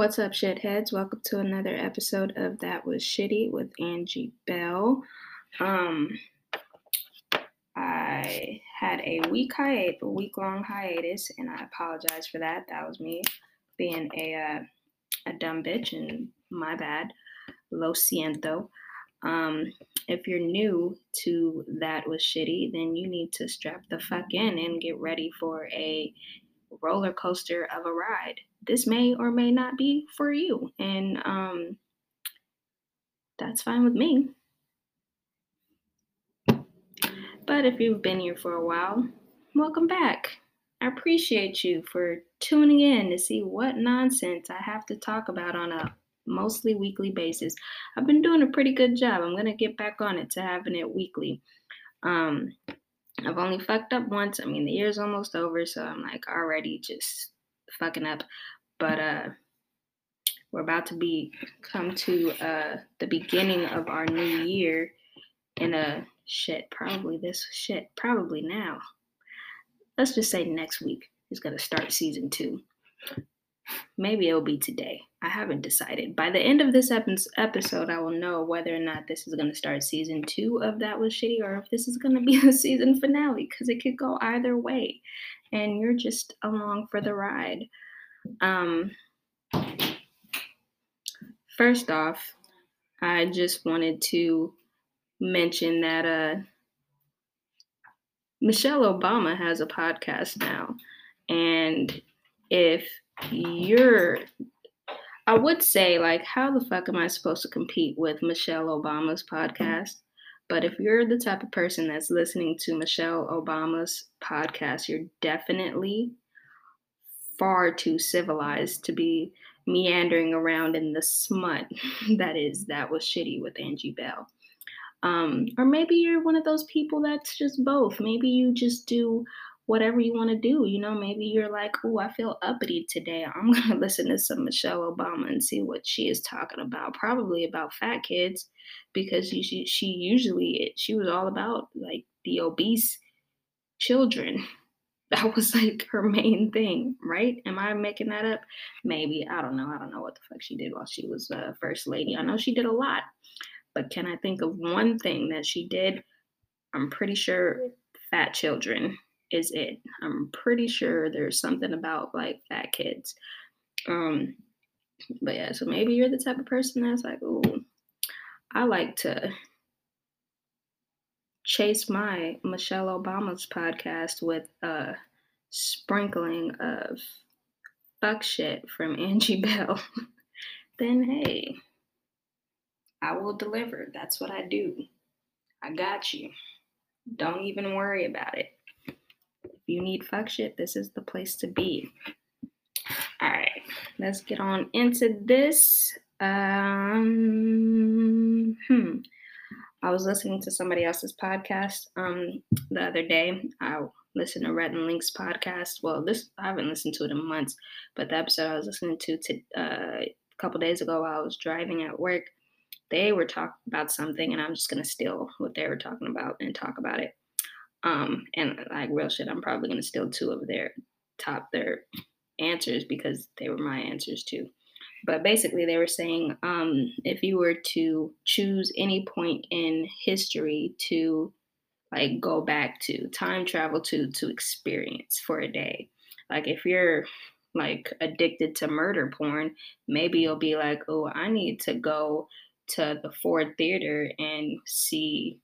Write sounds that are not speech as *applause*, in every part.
What's up, shitheads? Welcome to another episode of That Was Shitty with Angie Bell. Um, I had a week hiatus, a week long hiatus, and I apologize for that. That was me being a uh, a dumb bitch, and my bad. Lo siento. Um, if you're new to That Was Shitty, then you need to strap the fuck in and get ready for a roller coaster of a ride. This may or may not be for you, and um, that's fine with me. But if you've been here for a while, welcome back. I appreciate you for tuning in to see what nonsense I have to talk about on a mostly weekly basis. I've been doing a pretty good job. I'm going to get back on it to having it weekly. Um, I've only fucked up once. I mean, the year's almost over, so I'm like already just fucking up. But uh we're about to be come to uh the beginning of our new year in a shit, probably this shit, probably now. Let's just say next week is gonna start season two. Maybe it'll be today. I haven't decided. By the end of this episode, I will know whether or not this is going to start season two of That Was Shitty or if this is going to be *laughs* a season finale because it could go either way. And you're just along for the ride. Um, first off, I just wanted to mention that uh, Michelle Obama has a podcast now. And if you're I would say, like, how the fuck am I supposed to compete with Michelle Obama's podcast? But if you're the type of person that's listening to Michelle Obama's podcast, you're definitely far too civilized to be meandering around in the smut *laughs* that is that was shitty with Angie Bell. Um, or maybe you're one of those people that's just both. Maybe you just do whatever you want to do. You know, maybe you're like, oh, I feel uppity today. I'm *laughs* going to listen to some Michelle Obama and see what she is talking about. Probably about fat kids because she, she, usually, she was all about like the obese children. *laughs* That was like her main thing, right? Am I making that up? Maybe. I don't know. I don't know what the fuck she did while she was uh, first lady. I know she did a lot. But can I think of one thing that she did? I'm pretty sure fat children is it. I'm pretty sure there's something about like fat kids. Um, but yeah, so maybe you're the type of person that's like, oh, I like to chase my Michelle Obama's podcast with a sprinkling of fuck shit from *laughs* Angie Bell. then hey, I will deliver. That's what I do. I got you. Don't even worry about it you need fuck shit, this is the place to be. All right, let's get on into this. Um, hmm. I was listening to somebody else's podcast um the other day. I listened to Rhett and Link's podcast. Well, this I haven't listened to it in months, but the episode I was listening to, to uh, a couple days ago while I was driving at work, they were talking about something, and I'm just gonna steal what they were talking about and talk about it. Um, and like real shit, I'm probably gonna steal two of their top their answers because they were my answers too. But basically, they were saying um, if you were to choose any point in history to like go back to time travel to to experience for a day, like if you're like addicted to murder porn, maybe you'll be like, oh, I need to go to the Ford Theater and see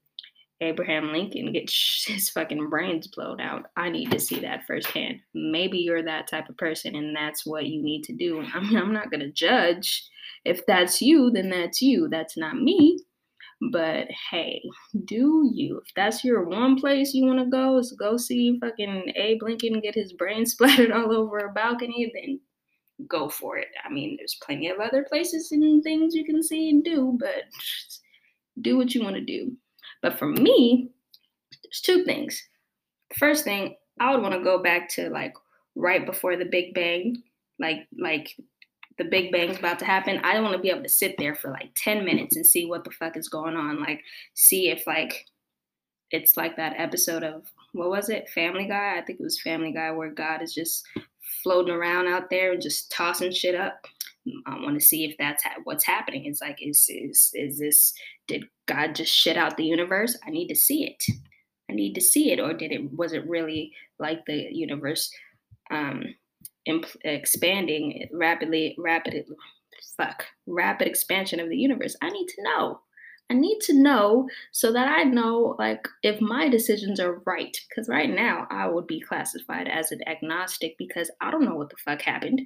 Abraham Lincoln get *laughs* his fucking brains blown out. I need to see that firsthand. Maybe you're that type of person and that's what you need to do. I mean, *laughs* I'm not going to judge. If that's you, then that's you. That's not me. But hey, do you? If that's your one place you want to go is go see fucking Abe Lincoln get his brain *laughs* splattered all over a balcony, then go for it. I mean, there's plenty of other places and things you can see and do, but do what you want to do. But for me, there's two things. First thing, I would want to go back to like right before the Big Bang, like like the Big Bang's about to happen. I don't want to be able to sit there for like 10 minutes and see what the fuck is going on. Like see if like it's like that episode of what was it? Family Guy? I think it was Family Guy where God is just floating around out there and just tossing shit up. I want to see if that's ha- what's happening. It's like, is is is this? Did God just shit out the universe? I need to see it. I need to see it, or did it? Was it really like the universe um, imp- expanding rapidly? Rapidly, fuck, rapid expansion of the universe. I need to know. I need to know so that I know like if my decisions are right. Because right now I would be classified as an agnostic because I don't know what the fuck happened.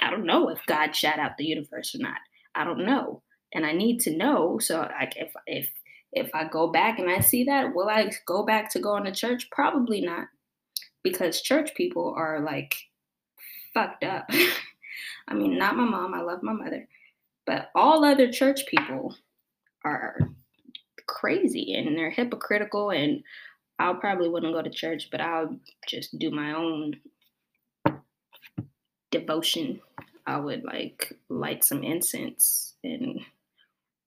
I don't know if God shot out the universe or not. I don't know. And I need to know. So like if if if I go back and I see that, will I go back to going to church? Probably not. Because church people are like fucked up. *laughs* I mean, not my mom, I love my mother. But all other church people are crazy and they're hypocritical and I'll probably wouldn't go to church, but I'll just do my own devotion. I would like light some incense and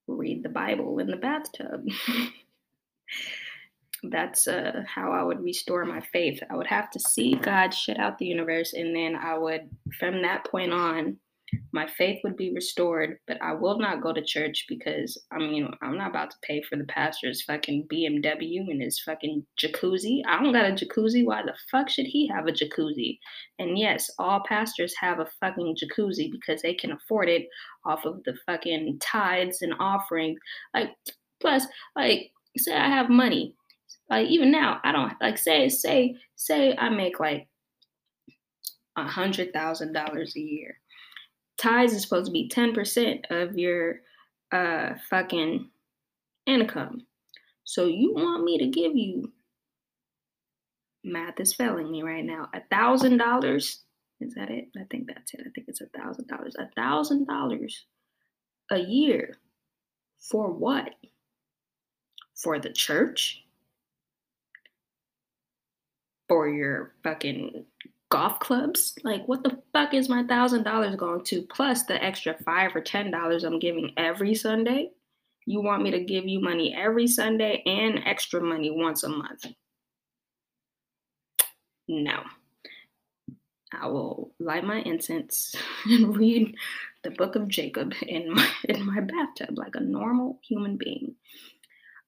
read the Bible in the bathtub. *laughs* That's uh, how I would restore my faith. I would have to see God shut out the universe, and then I would, from that point on, my faith would be restored, but I will not go to church because I mean I'm not about to pay for the pastor's fucking BMW and his fucking jacuzzi. I don't got a jacuzzi. Why the fuck should he have a jacuzzi? And yes, all pastors have a fucking jacuzzi because they can afford it off of the fucking tithes and offerings. Like plus, like say I have money. Like even now, I don't like say say say I make like a hundred thousand dollars a year tithes is supposed to be 10% of your uh fucking income. So you want me to give you math is failing me right now. A thousand dollars. Is that it? I think that's it. I think it's a thousand dollars. A thousand dollars a year. For what? For the church? For your fucking golf clubs. Like, what the fuck is my thousand dollars going to? Plus the extra five or ten dollars I'm giving every Sunday. You want me to give you money every Sunday and extra money once a month? No. I will light my incense *laughs* and read the book of Jacob in my *laughs* in my bathtub like a normal human being.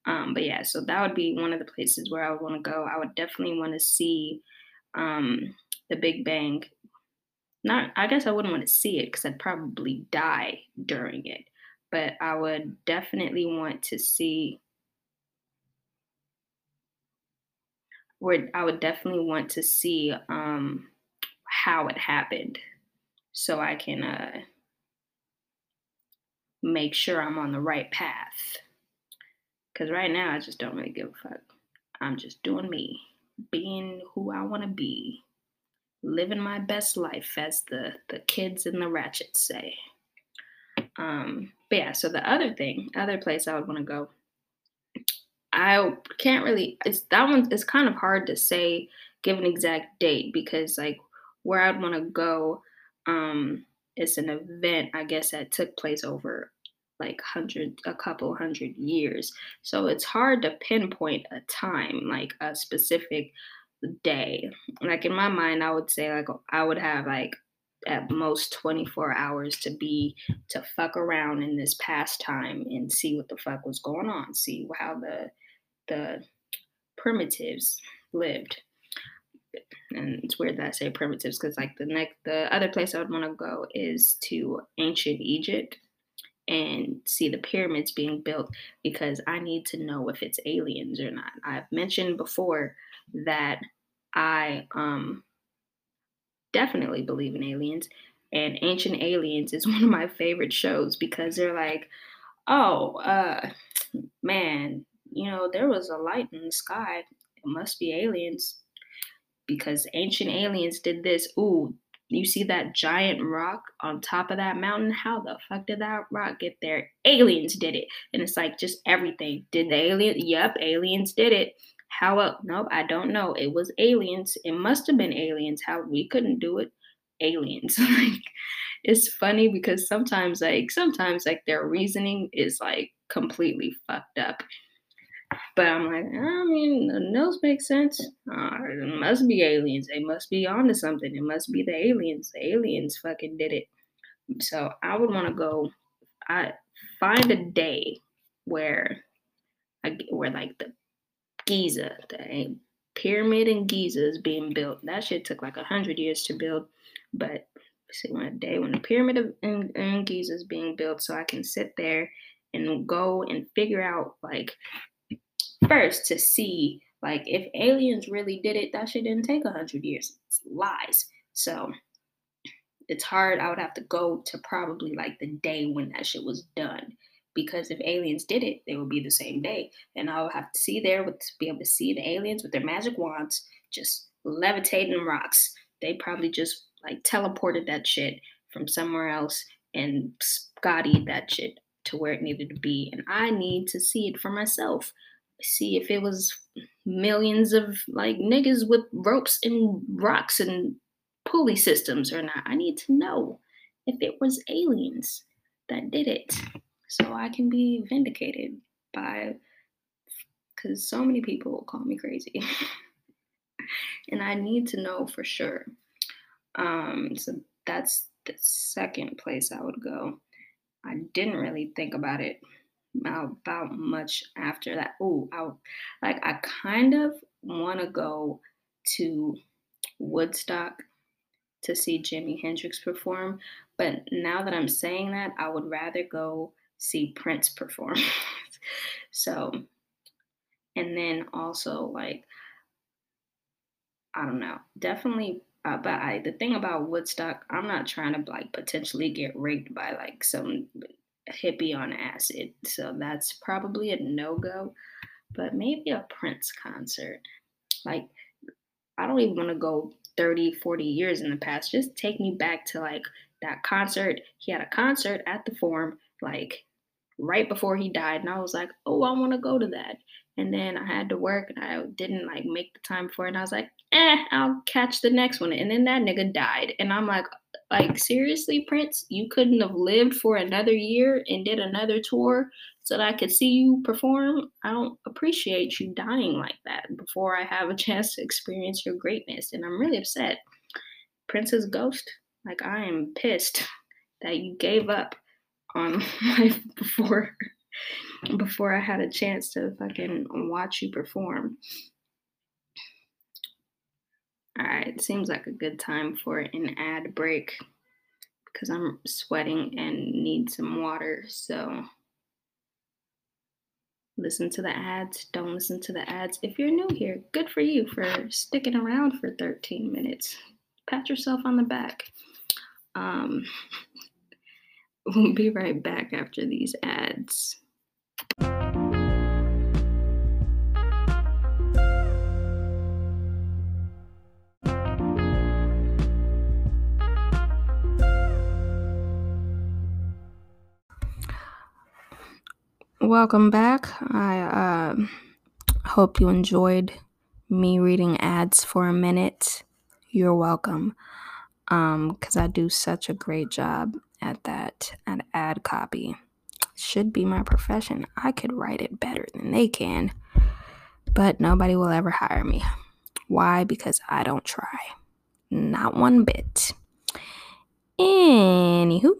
Um, but yeah, so that would be one of the places where I would want to go. I would definitely want to see um, the Big Bang. Not, I guess I wouldn't want to see it because I'd probably die during it, but I would definitely want to see. I would definitely want to see um, how it happened, so I can uh, make sure I'm on the right path. Because right now, I just don't really give a fuck. I'm just doing me, being who I want to be living my best life, as the the kids in the Ratchets say. Um, but yeah, so the other thing, other place I would want to go, I can't really. It's that one. It's kind of hard to say, give an exact date because like where I'd want to go, um, it's an event I guess that took place over like hundred a couple hundred years so it's hard to pinpoint a time like a specific day. Like in my mind, I would say like I would have like at most 24 hours to be to fuck around in this pastime and see what the fuck was going on, see how the the primitives lived. And it's weird that I say primitives because like the next the other place I would want to go is to ancient Egypt and see the pyramids being built because I need to know if it's aliens or not. I've mentioned before that I um definitely believe in aliens and Ancient Aliens is *laughs* one of my favorite shows because they're like, "Oh, uh man, you know, there was a light in the sky. It must be aliens." Because ancient aliens did this. Ooh, you see that giant rock on top of that mountain? How the fuck did that rock get there? Aliens did it. And it's like just everything. Did the alien? Yep, aliens did it. How up? Nope, I don't know. It was aliens. It must have been aliens. How we couldn't do it? Aliens. *laughs* like it's funny because sometimes like sometimes like their reasoning is like completely fucked up. But I'm like, I mean, those make sense. Uh, it must be aliens. They must be onto something. It must be the aliens. The aliens fucking did it. So I would want to go. I find a day where I where like the Giza, the pyramid in Giza is being built. That shit took like a hundred years to build, but see one day when the pyramid of, in, in Giza is being built, so I can sit there and go and figure out like first to see like if aliens really did it, that shit didn't take a hundred years. It's lies. So it's hard. I would have to go to probably like the day when that shit was done. Because if aliens did it, they would be the same day. And I would have to see there with be able to see the aliens with their magic wands just levitating rocks. They probably just like teleported that shit from somewhere else and Scotty that shit to where it needed to be. And I need to see it for myself. See if it was millions of like niggas with ropes and rocks and pulley systems or not. I need to know if it was aliens that did it so I can be vindicated by because so many people will call me crazy. *laughs* and I need to know for sure. Um, so that's the second place I would go. I didn't really think about it about much after that. Oh, I like I kind of want to go to Woodstock to see Jimi Hendrix perform, but now that I'm saying that, I would rather go see Prince perform. *laughs* so, and then also like I don't know, definitely uh, but I, the thing about Woodstock, I'm not trying to like potentially get raped by like some hippie on acid. So that's probably a no go. But maybe a Prince concert. Like, I don't even want to go 30, 40 years in the past. Just take me back to like that concert. He had a concert at the Forum, like right before he died. And I was like, oh, I want to go to that. And then I had to work and I didn't like make the time for it. And I was like, eh, I'll catch the next one. And then that nigga died. And I'm like, like seriously, Prince, you couldn't have lived for another year and did another tour so that I could see you perform. I don't appreciate you dying like that before I have a chance to experience your greatness. And I'm really upset. Prince's ghost, like I am pissed *laughs* that you gave up on *laughs* life before before I had a chance to fucking watch you perform. All right, seems like a good time for an ad break because I'm sweating and need some water. So listen to the ads, don't listen to the ads. If you're new here, good for you for sticking around for 13 minutes. Pat yourself on the back. Um, we'll be right back after these ads. Welcome back. I uh, hope you enjoyed me reading ads for a minute. You're welcome. Um, because I do such a great job at that, at ad copy. Should be my profession. I could write it better than they can, but nobody will ever hire me. Why? Because I don't try. Not one bit. Anywho.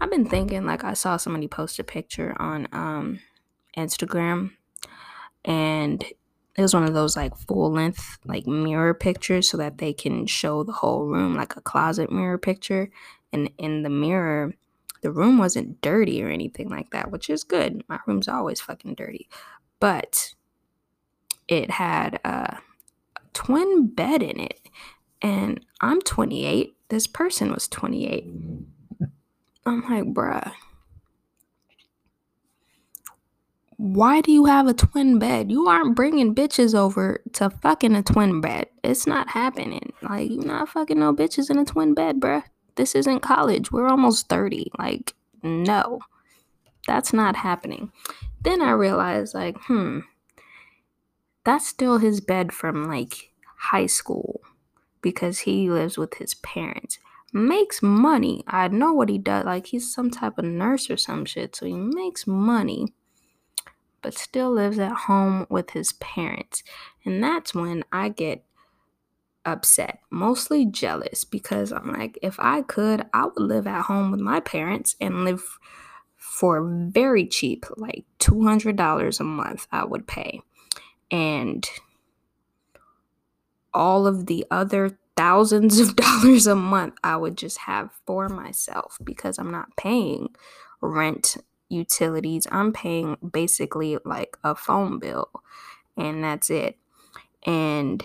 I've been thinking like I saw somebody post a picture on um Instagram and it was one of those like full length like mirror pictures so that they can show the whole room like a closet mirror picture and in the mirror the room wasn't dirty or anything like that which is good my room's always fucking dirty but it had a twin bed in it and i'm 28 this person was 28 I'm like, bruh, why do you have a twin bed? You aren't bringing bitches over to fucking a twin bed. It's not happening. Like, you're not fucking no bitches in a twin bed, bruh. This isn't college. We're almost 30. Like, no, that's not happening. Then I realized, like, hmm, that's still his bed from like high school because he lives with his parents makes money. I know what he does. Like he's some type of nurse or some shit. So he makes money, but still lives at home with his parents. And that's when I get upset, mostly jealous because I'm like, if I could, I would live at home with my parents and live for very cheap, like $200 a month, I would pay. And all of the other thousands of *laughs* dollars a month I would just have for myself because I'm not paying rent, utilities. I'm paying basically like a phone bill, and that's it. And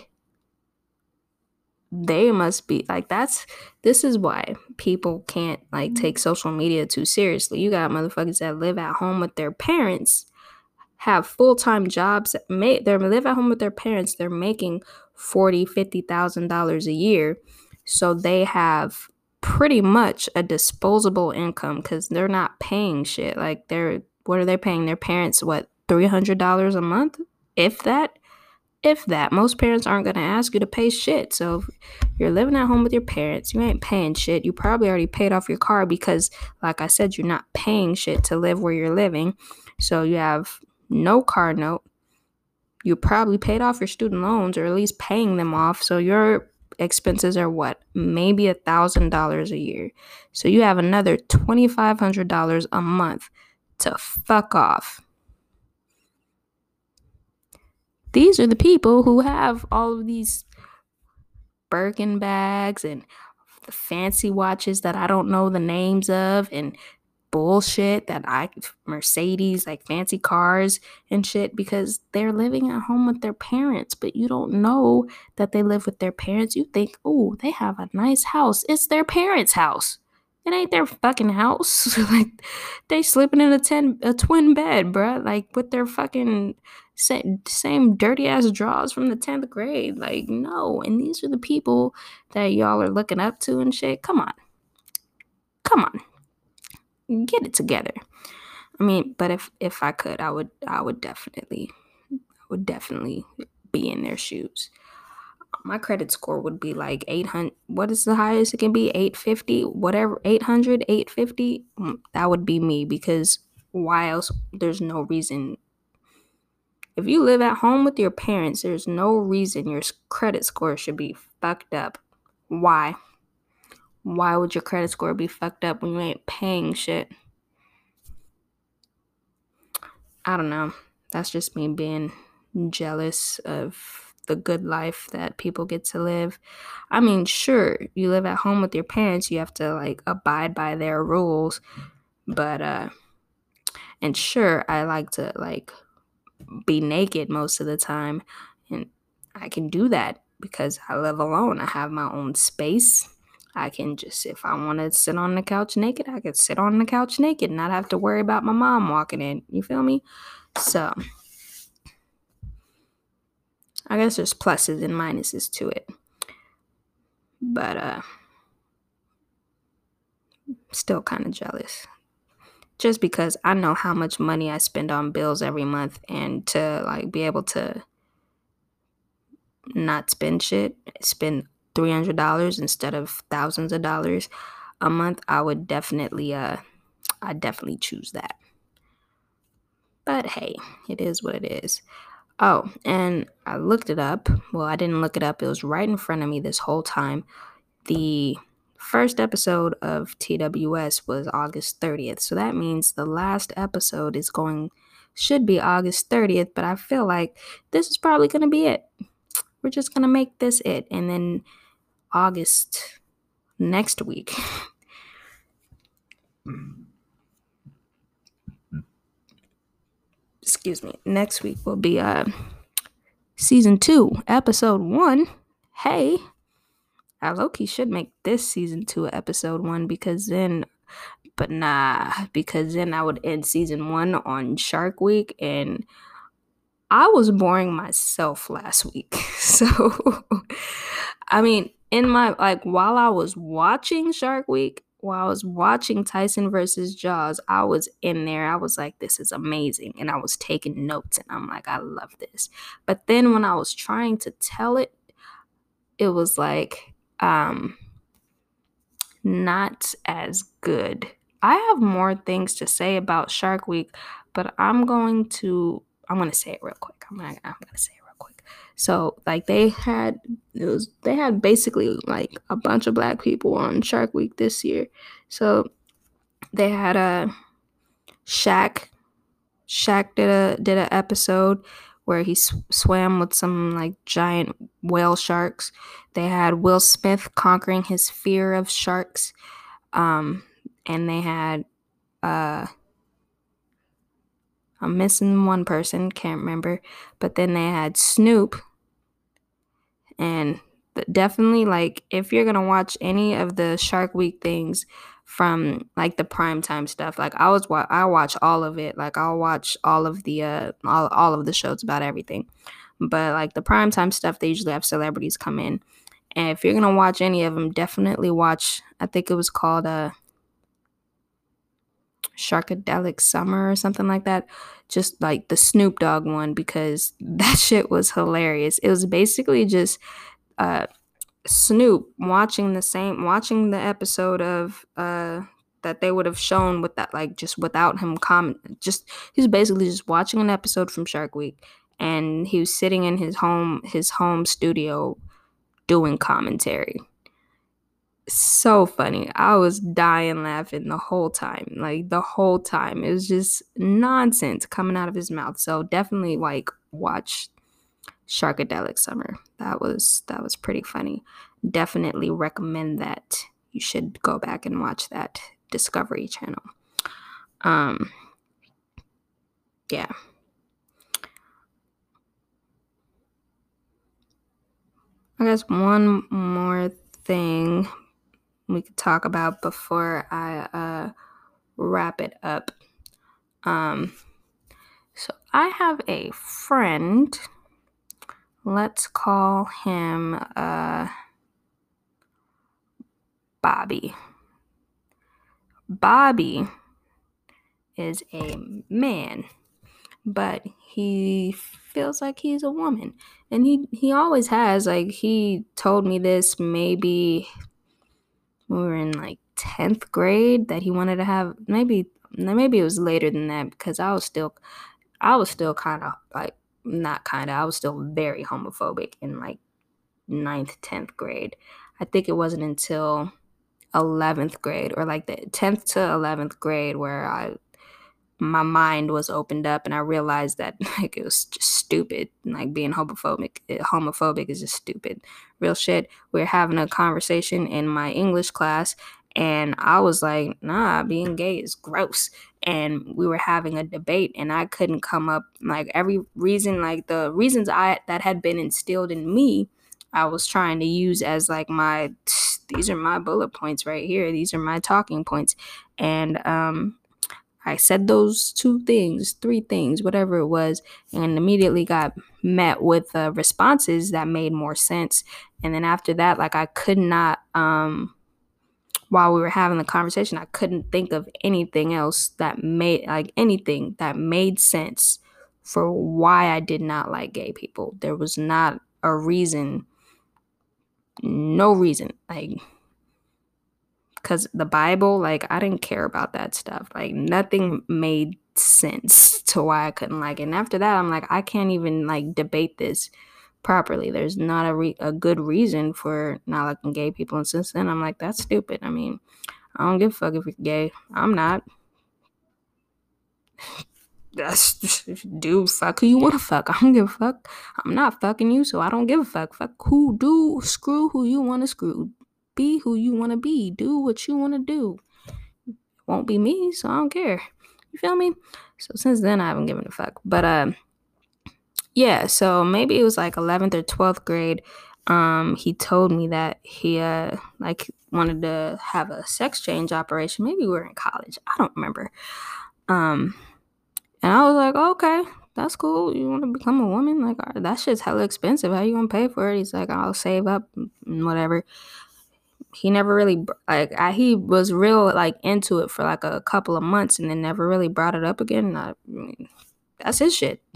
they must be like that's this is why people can't like take mm-hmm. social media too seriously. You got motherfuckers that live at home with their parents, have full-time jobs, may they live at home with their parents, they're making forty, fifty thousand dollars a year. So they have pretty much a disposable income because they're not paying shit. Like they're what are they paying their parents? What three hundred dollars a month, if that if that. Most parents aren't going to ask you to pay shit. So if you're living at home with your parents, you ain't paying shit. You probably already paid off your car because, like I said, you're not paying shit to live where you're living. So you have no car note. You probably paid off your student loans or at least paying them off. So your expenses are what? Maybe a thousand dollars a year. So you have another twenty five hundred dollars a month to fuck off. These are the people who have all of these Birkin bags and the fancy watches that I don't know the names of and bullshit that I Mercedes like fancy cars and shit because they're living at home with their parents but you don't know that they live with their parents. You think oh they have a nice house. It's their parents house. It ain't their fucking house. *laughs* Like they sleeping in a ten a twin bed bruh like with their fucking same, same dirty ass draws from the 10th grade. Like, no. And these are the people that y'all are looking up to and shit. Come on. Come on. Get it together. I mean, but if if I could, I would I would definitely I would definitely be in their shoes. My credit score would be like 800 what is the highest it can be? 850, whatever, 800, 850. Mm, that would be me because why else there's no reason if you live at home with your parents, there's no reason your credit score should be fucked up. Why? Why would your credit score be fucked up when you ain't paying shit? I don't know. That's just me being jealous of the good life that people get to live. I mean, sure, you live at home with your parents, you have to like abide by their rules. But uh and sure, I like to like be naked most of the time. And I can do that because I live alone. I have my own space. I can just, if I want to sit on the couch naked, I could sit on the couch naked and not have to worry about my mom walking in. You feel me? So, I guess there's pluses and minuses to it. But, uh, still kind of jealous just because I know how much money I spend on bills every month and to like be able to not spend shit, spend $300 instead of thousands of dollars a month, I would definitely uh I definitely choose that. But hey, it is what it is. Oh, and I looked it up. Well, I didn't look it up. It was right in front of me this whole time. The first episode of TWS was August 30th. So that means the last episode is going should be August 30th, but I feel like this is probably going to be it. We're just going to make this it and then August next week. *laughs* Excuse me. Next week will be uh season 2, episode 1. Hey, I Loki should make this season two episode one because then, but nah, because then I would end season one on Shark Week and I was boring myself last week. *laughs* So, I mean, in my like while I was watching Shark Week, while I was watching Tyson versus Jaws, I was in there. I was like, this is amazing. And I was taking notes and I'm like, I love this. But then when I was trying to tell it, it was like, um, not as good. I have more things to say about Shark Week, but I'm going to I'm going to say it real quick. I'm gonna, I'm to say it real quick. So like they had it was they had basically like a bunch of black people on Shark Week this year. So they had a Shaq. Shaq did a did an episode where he sw- swam with some like giant whale sharks. They had Will Smith conquering his fear of sharks. Um, and they had uh I'm missing one person, can't remember, but then they had Snoop and definitely like if you're to watch any of the Shark Week things from like the primetime stuff, like I was I watch all of it. Like I'll watch all of the uh all, all of the shows about everything. But like the primetime stuff, they usually have celebrities come in. And if you're gonna watch any of them, definitely watch. I think it was called uh Sharkadelic Summer or something like that. Just like the Snoop Dogg one because *laughs* that shit was hilarious. It was basically just uh, Snoop watching the same watching the episode of uh that they would have shown with that like just without him comment just he was basically just watching an episode from Shark Week and he was sitting in his home his home studio doing commentary so funny. I was dying laughing the whole time. Like the whole time. It was just nonsense coming out of his mouth. So definitely like watch Sharkadelic Summer. That was that was pretty funny. Definitely recommend that. You should go back and watch that Discovery Channel. Um yeah. I guess one more thing we could talk about before I uh, wrap it up. Um, so I have a friend. Let's call him uh, Bobby. Bobby is a man, but he feels like he's a woman. And he he always has like he told me this maybe we were in like 10th grade that he wanted to have maybe maybe it was later than that because I was still I was still kind of like not kind of I was still very homophobic in like 9th 10th grade. I think it wasn't until 11th grade or like the 10th to 11th grade where I my mind was opened up and I realized that *laughs* like it was just stupid. Like being homophobic, eh, homophobic is just stupid. Real shit. We are having a conversation in my English class and I was like, nah, being gay is gross. And we were having a debate and I couldn't come up like every reason, like the reasons I that had been instilled in me, I was trying to use as like my *sniffs* these are my bullet points right here. These are my talking points. And um I said those two things, three things, whatever it was, and immediately got met with uh, responses that made more sense. And then after that, like I could not, um, while we were having the conversation, I couldn't think of anything else that made, like anything that made sense for why I did not like gay people. There was not a reason, no reason. Like, because the Bible, like, I didn't care about that stuff. Like, nothing made sense *laughs* to why I couldn't like it. And after that, I'm like, I can't even like debate this properly. There's not a, re- a good reason for not liking gay people. And since then, I'm like, that's stupid. I mean, I don't give a fuck if you're gay. I'm not. *laughs* That's do fuck who you want to fuck. I don't give a fuck. I'm not fucking you, so I don't give a fuck. Fuck who do screw who you want to screw be who you want to be. Do what you want to do. won't be me, so I don't care. You feel me? So since then, I haven't given a fuck. But uh, yeah. So maybe it was like 11th or 12th grade. Um, he told me that he uh like wanted to have a sex change operation. Maybe we were in college. I don't remember. Um, and I was like, okay, that's cool. You want to become a woman? Like that shit's hella expensive. How you gonna pay for it? He's like, I'll save up and whatever he never really like I, he was real like into it for like a couple of months and then never really brought it up again. I, I mean, that's his shit. *laughs*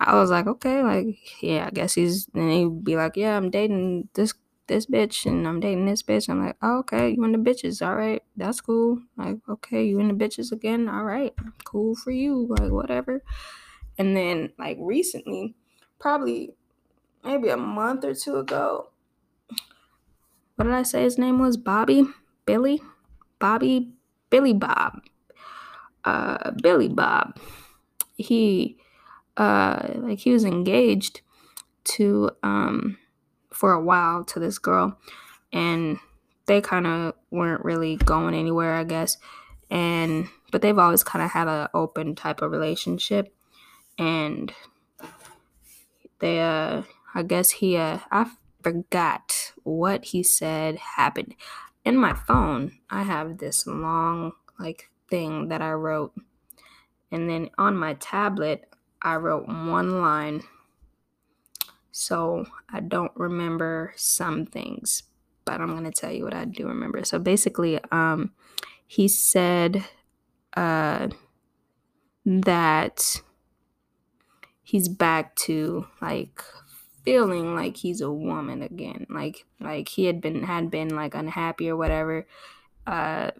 I was like, okay, like yeah, I guess he's. And he'd be like, yeah, I'm dating this this bitch and I'm dating this bitch. I'm like, oh, okay, you and the bitches, all right, that's cool. Like, okay, you in the bitches again, all right, cool for you, like whatever. And then like recently, probably maybe a month or two ago. What did I say his name was? Bobby? Billy? Bobby? Billy Bob. Uh, Billy Bob. He, uh, like he was engaged to, um, for a while to this girl and they kind of weren't really going anywhere, I guess. And, but they've always kind of had an open type of relationship. And they, uh, I guess he, uh, I forgot what he said happened. In my phone, I have this long, like, thing that I wrote. And then on my tablet, I wrote one line. So I don't remember some things, but I'm going to tell you what I do remember. So basically, um, he said uh, that he's back to like feeling like he's a woman again like like he had been had been like unhappy or whatever uh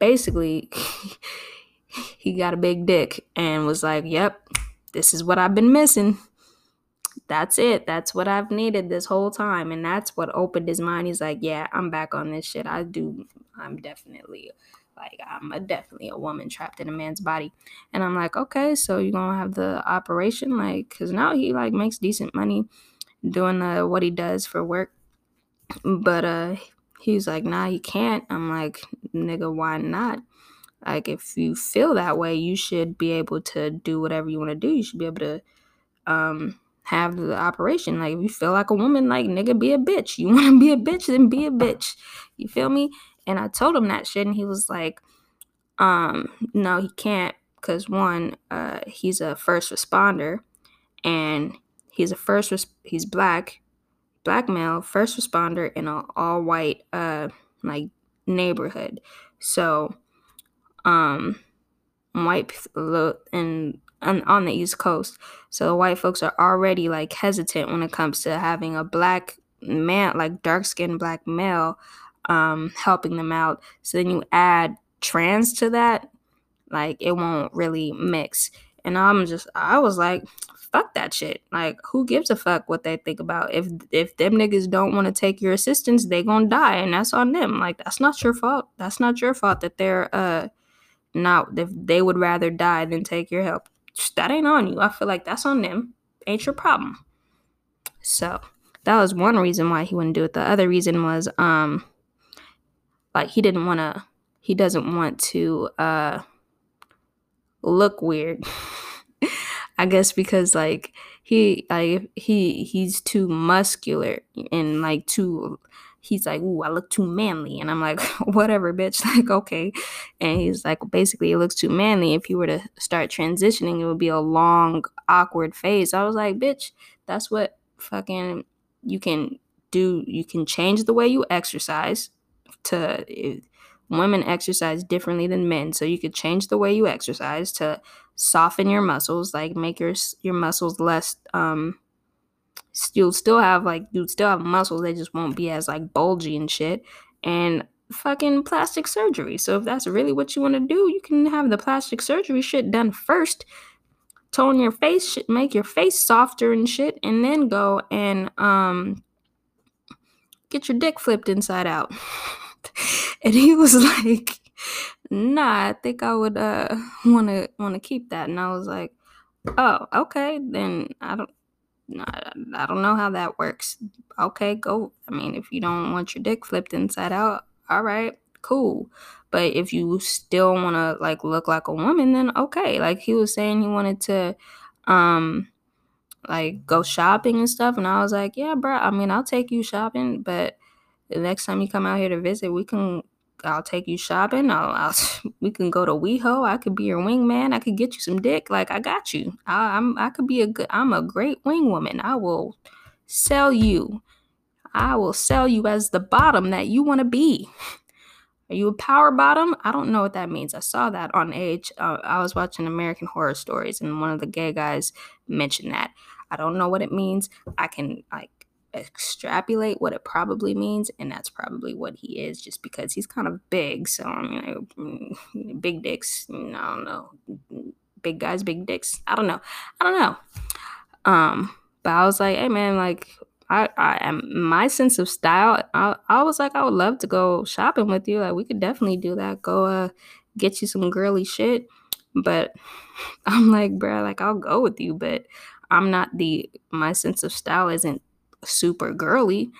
basically *laughs* he got a big dick and was like yep this is what i've been missing that's it that's what i've needed this whole time and that's what opened his mind he's like yeah i'm back on this shit i do i'm definitely like I'm a, definitely a woman trapped in a man's body. And I'm like, okay, so you're gonna have the operation, like, cause now he like makes decent money doing uh, what he does for work. But uh, he's like, nah, he can't. I'm like, nigga, why not? Like, if you feel that way, you should be able to do whatever you want to do. You should be able to um have the operation. Like, if you feel like a woman, like, nigga, be a bitch. You *laughs* want to be a bitch, then be a bitch. You feel me? And I told him that shit, and he was like, um, no, he can't, because one, uh, he's a first responder, and he's a first, res- he's black, black male, first responder in an all white, uh, like neighborhood. So, um, white and on the East Coast. So white folks are already like hesitant when it comes to having a black man, like dark skinned black male, um, helping them out. So then you add trans to that, like it won't really mix. And I'm just, I was like, fuck that shit. Like, who gives a fuck what they think about? If if them niggas don't want to take your assistance, they gonna die, and that's on them. Like, that's not your fault. That's not your fault that they're uh not if they would rather die than take your help. That ain't on you. I feel like that's on them. Ain't your problem. So that was one reason why he wouldn't do it. The other reason was um like he didn't want to he doesn't want to uh look weird *laughs* i guess because like he like he he's too muscular and like too he's like ooh i look too manly. And i'm like *laughs* whatever bitch. *laughs* Like okay. And he's like basically it looks too manly. If you were to start transitioning it would be a long awkward phase. I was like bitch that's what fucking you can do. You can change the way you exercise to eh, women exercise differently than men. So you could change the way you exercise to soften your muscles like make your your muscles less um you'll still have like you'll still have muscles they just won't be as like bulgy and shit and fucking plastic surgery so if that's really what you want to do you can have the plastic surgery shit done first tone your face shit make your face softer and shit and then go and um get your dick flipped inside out *laughs* and he was *laughs* like, "Nah, I think I would uh want to want to keep that." And I was like, "Oh, okay, then I don't." I don't know how that works. Okay, go. I mean, if you don't want your dick flipped inside out, all right, cool. But if you still want to like look like a woman, then okay. Like he was saying, he wanted to, um, like go shopping and stuff, and I was like, yeah, bro. I mean, I'll take you shopping, but the next time you come out here to visit, we can I'll take you shopping. I'll, I'll *laughs* we can go to WeHo. I could be your wingman. I could get you some dick. Like I got you. I, I'm I could be a good. I'm a great wing woman. I will sell you. I will sell you as the bottom that you want to be. Are you a power bottom? I don't know what that means. I saw that on Age. Uh, I was watching American Horror Stories, and one of the gay guys mentioned that. I don't know what it means. I can like extrapolate what it probably means, and that's probably what he is, just because he's kind of big. So I mean, mm, big dicks. I don't know. Big guys, big dicks. I don't know. I don't know. Um, But I was like, hey man, like I, I am my sense of style. I, I was like, I would love to go shopping with you. Like we could definitely do that. Go uh get you some girly shit. But *laughs* I'm like, bro, like I'll go with you, but I'm not the my sense of style isn't super girly.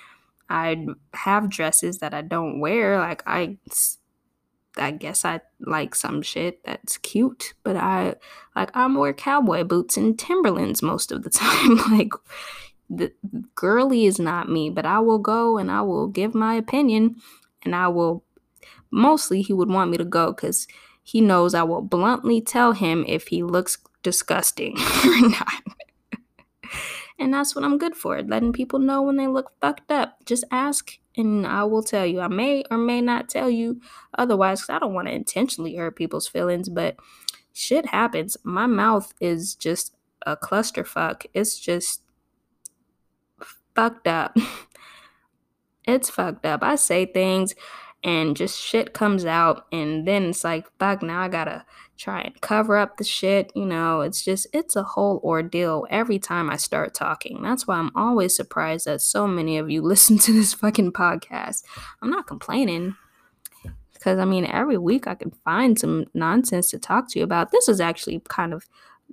I have dresses that I don't wear. Like I I guess I like some shit that's cute, but I like I'm wear cowboy boots and Timberlands most of the *laughs* time. like the girly is not me, but I will go and I will give my opinion and I will mostly he would want me to go cuz he knows I will bluntly tell him if he looks disgusting *laughs* or not. And that's what I'm good for, letting people know when they look fucked up. Just ask and I will tell you. I may or may not tell you otherwise cuz I don't want to intentionally hurt people's feelings, but shit happens. My mouth is just a clusterfuck. It's just fucked up. *laughs* it's fucked up. I say things and just shit comes out and then it's like fuck now I gotta try and cover up the shit. You know, it's just it's a whole ordeal every time I start talking. That's why I'm always surprised that so many of you *laughs* listen to this fucking podcast. I'm not complaining. Because I mean every week I can find some nonsense to talk to you about. This is actually kind of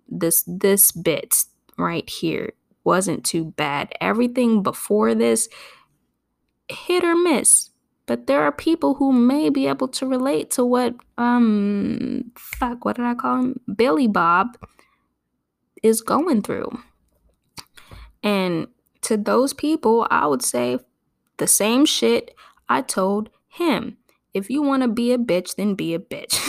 this this bit right here wasn't too bad. Everything before this, hit or miss. But there are people who may be able to relate to what, um, fuck, what did I call him? Billy Bob is going through. And to those people, I would say the same shit I told him. If you want to be a bitch, then be a bitch.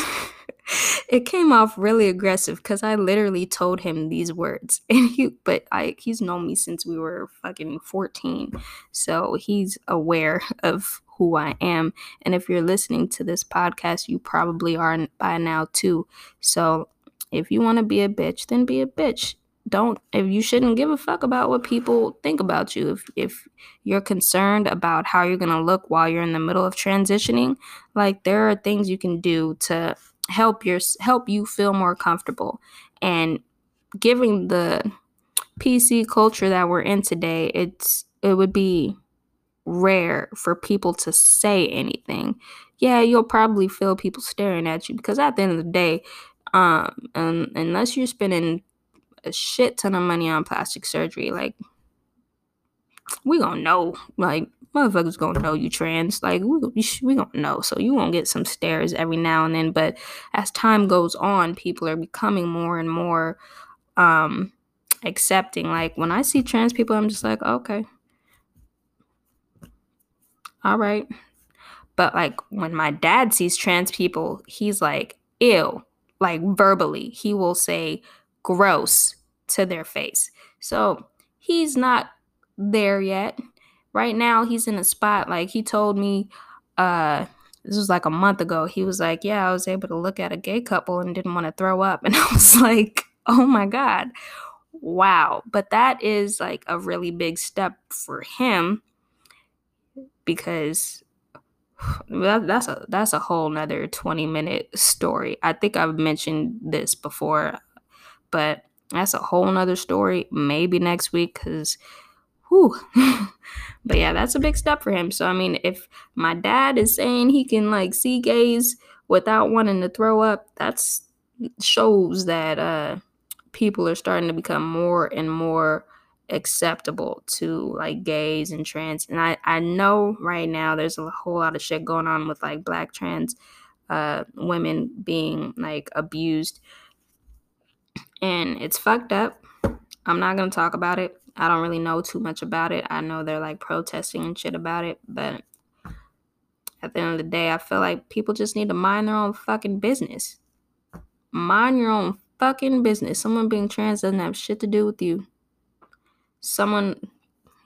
*laughs* it came off really aggressive because I literally told him these words. *laughs* And he but I he's known me since we were fucking 14. So he's aware of who I am. And if you're listening to this podcast, you probably are by now too. So if you want to be a bitch, then be a bitch. Don't if you shouldn't give a fuck about what people think about you. If if you're concerned about how you're gonna look while you're in the middle of transitioning, like there are things you can do to help your help you feel more comfortable and giving the PC culture that we're in today it's it would be rare for people to say anything. Yeah, you'll probably feel people staring at you because at the end of the day, um, unless you're spending a shit ton of money on plastic surgery, like we gonna know, like motherfuckers gonna know you trans. Like we we gonna know. So you gonna get some stares every now and then. But as time goes on, people are becoming more and more um accepting. Like when I see trans people, I'm just like, okay, all right. But like when my dad sees trans people, he's like, ew. Like verbally, he will say gross to their face. So he's not there yet right now he's in a spot like he told me uh this was like a month ago he was like yeah i was able to look at a gay couple and didn't want to throw up *laughs* and i was like oh my god wow but that is like a really big step for him because that's a that's a whole nother 20 minute story i think i've mentioned this before but that's a whole nother story maybe next week because whew *laughs* but yeah, that's a big step for him. So I mean, if my dad is saying he can like see gays without wanting to throw up, that's shows that uh people are starting to become more and more acceptable to like gays and trans and I, I know right now there's a whole lot of shit going on with like black trans uh women being like abused and it's fucked up i'm not gonna talk about it I don't really know too much about it. I know they're like protesting and shit about it, but at the end of the day, I feel like people just need to mind their own fucking business. Mind your own fucking business. Someone being trans doesn't have shit to do with you. Someone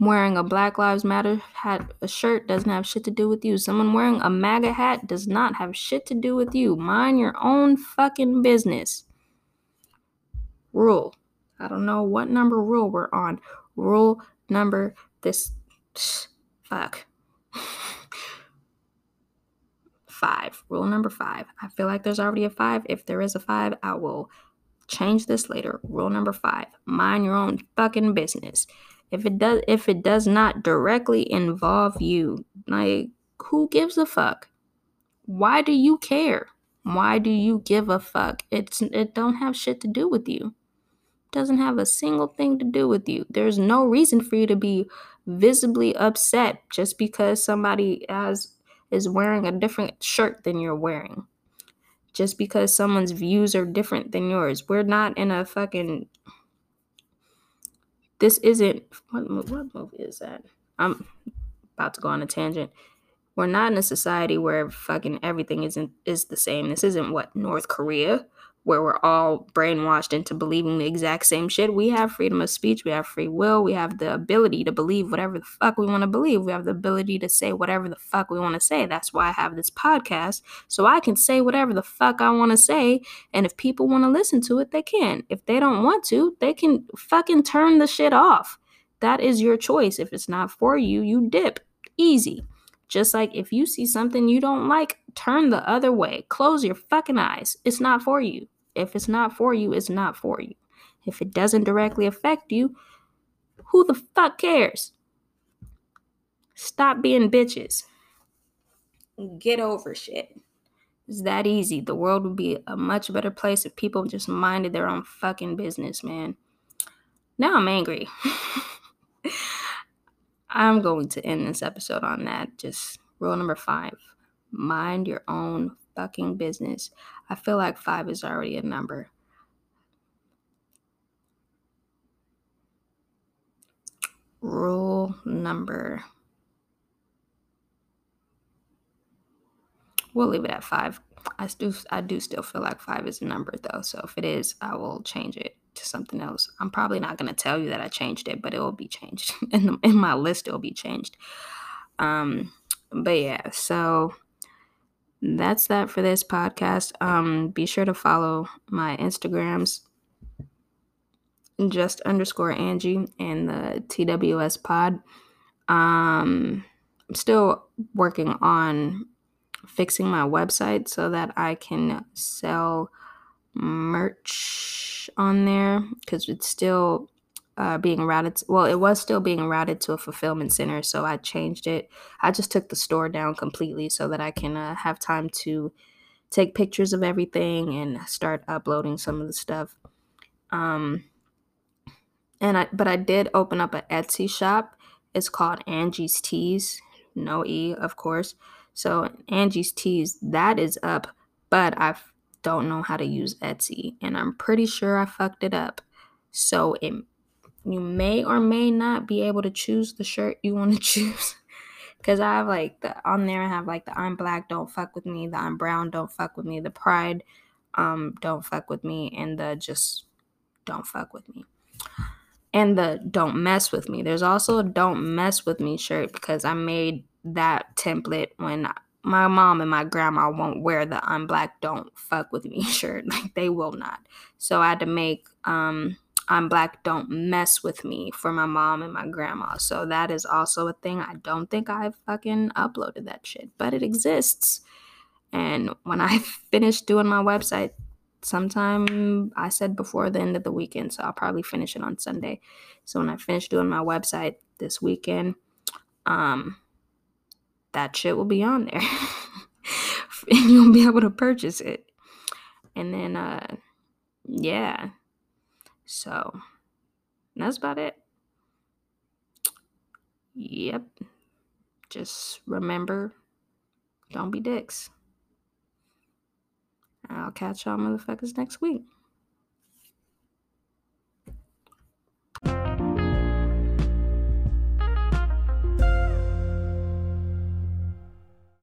wearing a Black Lives Matter hat, a shirt doesn't have shit to do with you. Someone wearing a MAGA hat does not have shit to do with you. Mind your own fucking business. Rule. I don't know what number rule we're on. Rule number this fuck. *laughs* five. Rule number five. I feel like there's already a five. If there is a five, I will change this later. Rule number five: mind your own fucking business. If it does, if it does not directly involve you, like who gives a fuck? Why do you care? Why do you give a fuck? It's it don't have shit to do with you. It doesn't have a single thing to do with you. There's no reason for you to be visibly upset just because somebody has is wearing a different shirt than you're wearing. Just because someone's views are different than yours. We're not in a fucking this isn't what what movie is that? I'm about to go on a tangent we're not in a society where fucking everything isn't is the same. This isn't what North Korea, where we're all brainwashed into believing the exact same shit. We have freedom of speech, we have free will, we have the ability to believe whatever the fuck we want to believe. We have the ability to say whatever the fuck we want to say. That's why I have this podcast, so I can say whatever the fuck I want to say, and if people want to listen to it, they can. If they don't want to, they can fucking turn the shit off. That is your choice. If it's not for you, you dip. Easy. Just like if you see something you don't like, turn the other way. Close your fucking eyes. It's not for you. If it's not for you, it's not for you. If it doesn't directly affect you, who the fuck cares? Stop being bitches. Get over shit. It's that easy. The world would be a much better place if people just minded their own fucking business, man. Now I'm angry. *laughs* I'm going to end this episode on that. Just rule number five mind your own fucking business. I feel like five is already a number. Rule number. We'll leave it at five. I do I do still feel like five is a number though. So if it is, I will change it to something else. I'm probably not gonna tell you that I changed it, but it will be changed *laughs* in the, in my list. It will be changed. Um, but yeah, so that's that for this podcast. Um, be sure to follow my Instagrams, just underscore Angie and the TWS pod. Um, I'm still working on fixing my website so that I can sell merch on there because it's still uh, being routed. To, well, it was still being routed to a fulfillment center, so I changed it. I just took the store down completely so that I can uh, have time to take pictures of everything and start uploading some of the stuff. Um, and I, but I did open up an Etsy shop. It's called Angie's Tees, no e, of course. So Angie's Tees that is up, but I've don't know how to use Etsy, and I'm pretty sure I fucked it up. So it, you may or may not be able to choose the shirt you want to *laughs* choose. Cause I have like the on there I have like the I'm black, don't fuck with me, the I'm brown, don't fuck with me, the pride, um, don't fuck with me, and the just don't fuck with me. And the don't mess with me. There's also a don't mess with me shirt because I made that template when my mom and my grandma won't wear the I'm black, don't fuck with me *laughs* shirt. Like they will not. So I had to make um I'm black, don't mess with me for my mom and my grandma. So that is also a thing. I don't think I've fucking uploaded that shit, but it exists. And when I *laughs* finish doing my website, sometime I said before the end of the weekend, so I'll probably finish it on Sunday. So when I finish doing my website this weekend, um, that shit will be on there. *laughs* and you'll be able to purchase it. And then uh yeah. So that's about it. Yep. Just remember don't be dicks. I'll catch y'all motherfuckers next week.